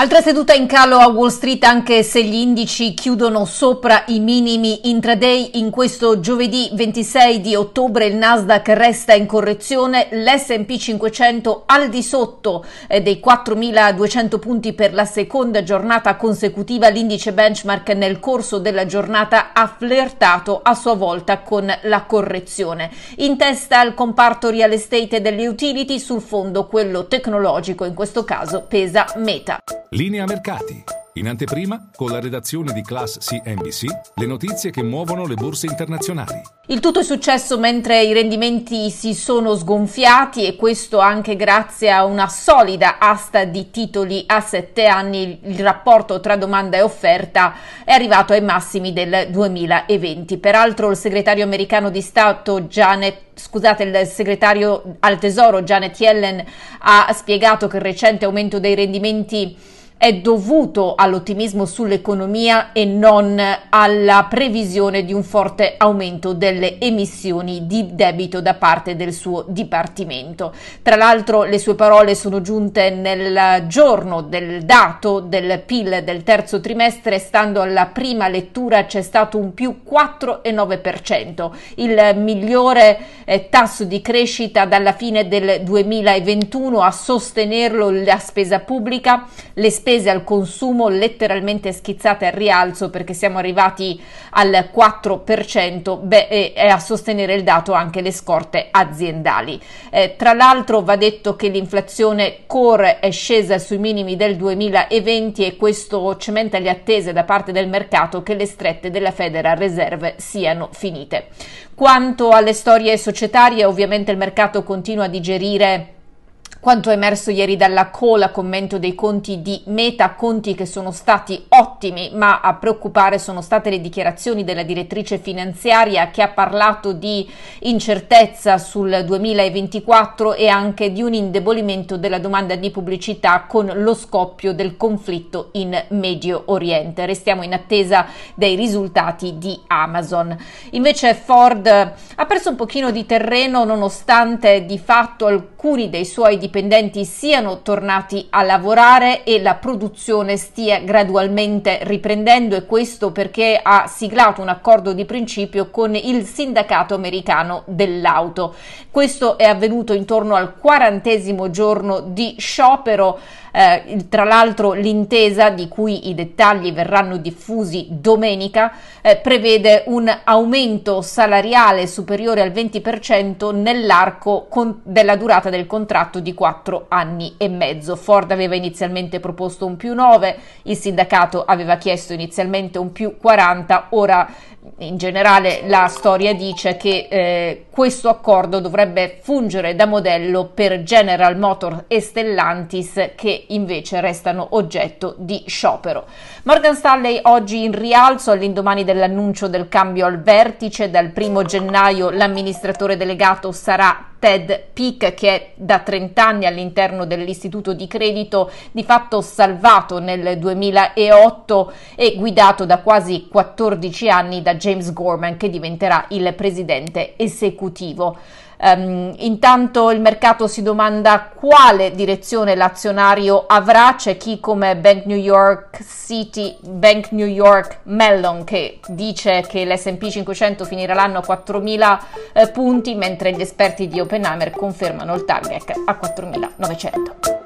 Altra seduta in calo a Wall Street anche se gli indici chiudono sopra i minimi intraday in questo giovedì 26 di ottobre il Nasdaq resta in correzione, l'S&P 500 al di sotto eh, dei 4.200 punti per la seconda giornata consecutiva, l'indice benchmark nel corso della giornata ha flirtato a sua volta con la correzione. In testa il comparto real estate e delle utility, sul fondo quello tecnologico, in questo caso pesa Meta. Linea mercati. In anteprima, con la redazione di Class CNBC, le notizie che muovono le borse internazionali. Il tutto è successo mentre i rendimenti si sono sgonfiati e questo anche grazie a una solida asta di titoli a sette anni. Il rapporto tra domanda e offerta è arrivato ai massimi del 2020. Peraltro il segretario americano di Stato Janet scusate, il segretario al Tesoro Janet Yellen ha spiegato che il recente aumento dei rendimenti è dovuto all'ottimismo sull'economia e non alla previsione di un forte aumento delle emissioni di debito da parte del suo dipartimento. Tra l'altro le sue parole sono giunte nel giorno del dato del PIL del terzo trimestre, stando alla prima lettura c'è stato un più 4,9%, il migliore eh, tasso di crescita dalla fine del 2021 a sostenerlo la spesa pubblica, le spese spese al consumo letteralmente schizzate al rialzo perché siamo arrivati al 4%, beh, e, e a sostenere il dato anche le scorte aziendali. Eh, tra l'altro va detto che l'inflazione core è scesa sui minimi del 2020 e questo cementa le attese da parte del mercato che le strette della Federal Reserve siano finite. Quanto alle storie societarie, ovviamente il mercato continua a digerire quanto emerso ieri dalla cola commento dei conti di Meta, conti che sono stati ottimi, ma a preoccupare sono state le dichiarazioni della direttrice finanziaria che ha parlato di incertezza sul 2024 e anche di un indebolimento della domanda di pubblicità con lo scoppio del conflitto in Medio Oriente. Restiamo in attesa dei risultati di Amazon. Invece Ford ha perso un pochino di terreno nonostante di fatto alcuni dei suoi dipendenti siano tornati a lavorare e la produzione stia gradualmente riprendendo e questo perché ha siglato un accordo di principio con il sindacato americano dell'auto. Questo è avvenuto intorno al quarantesimo giorno di sciopero eh, tra l'altro l'intesa di cui i dettagli verranno diffusi domenica eh, prevede un aumento salariale superiore al 20% nell'arco con- della durata del contratto di 4 anni e mezzo. Ford aveva inizialmente proposto un più 9, il sindacato aveva chiesto inizialmente un più 40, ora in generale la storia dice che eh, questo accordo dovrebbe fungere da modello per General Motors e Stellantis che invece restano oggetto di sciopero. Morgan Stanley oggi in rialzo all'indomani dell'annuncio del cambio al vertice, dal primo gennaio l'amministratore delegato sarà Ted Peak che è da 30 anni all'interno dell'istituto di credito di fatto salvato nel 2008 e guidato da quasi 14 anni da James Gorman che diventerà il presidente esecutivo. Um, intanto il mercato si domanda quale direzione l'azionario avrà, c'è chi come Bank New York City, Bank New York Mellon che dice che l'S&P 500 finirà l'anno a 4.000 eh, punti, mentre gli esperti di Oppenheimer confermano il target a 4.900.